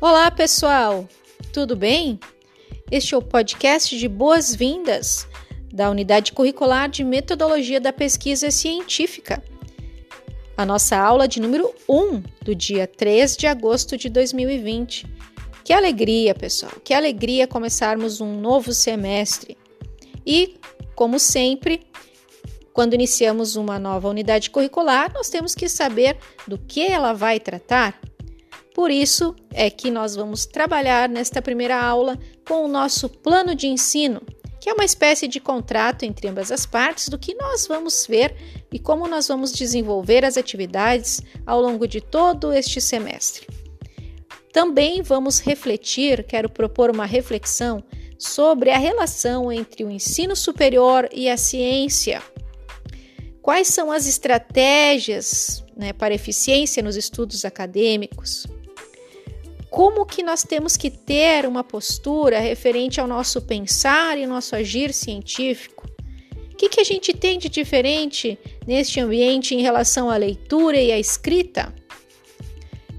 Olá, pessoal! Tudo bem? Este é o podcast de boas-vindas da Unidade Curricular de Metodologia da Pesquisa Científica. A nossa aula de número 1 do dia 3 de agosto de 2020. Que alegria, pessoal! Que alegria começarmos um novo semestre. E, como sempre, quando iniciamos uma nova unidade curricular, nós temos que saber do que ela vai tratar por isso é que nós vamos trabalhar nesta primeira aula com o nosso plano de ensino, que é uma espécie de contrato entre ambas as partes do que nós vamos ver e como nós vamos desenvolver as atividades ao longo de todo este semestre. Também vamos refletir, quero propor uma reflexão sobre a relação entre o ensino superior e a ciência. Quais são as estratégias né, para eficiência nos estudos acadêmicos? Como que nós temos que ter uma postura referente ao nosso pensar e nosso agir científico? O que, que a gente tem de diferente neste ambiente em relação à leitura e à escrita?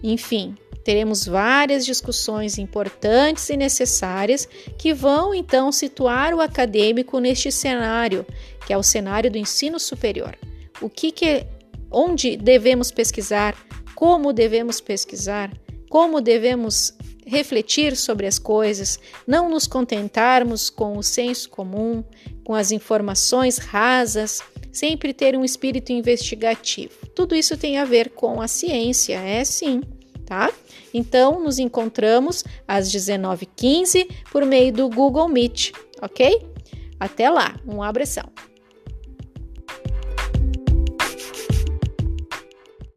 Enfim, teremos várias discussões importantes e necessárias que vão então situar o acadêmico neste cenário, que é o cenário do ensino superior. O que, que onde devemos pesquisar, como devemos pesquisar, como devemos refletir sobre as coisas, não nos contentarmos com o senso comum, com as informações rasas, sempre ter um espírito investigativo. Tudo isso tem a ver com a ciência, é sim, tá? Então, nos encontramos às 19h15 por meio do Google Meet, ok? Até lá, um abração.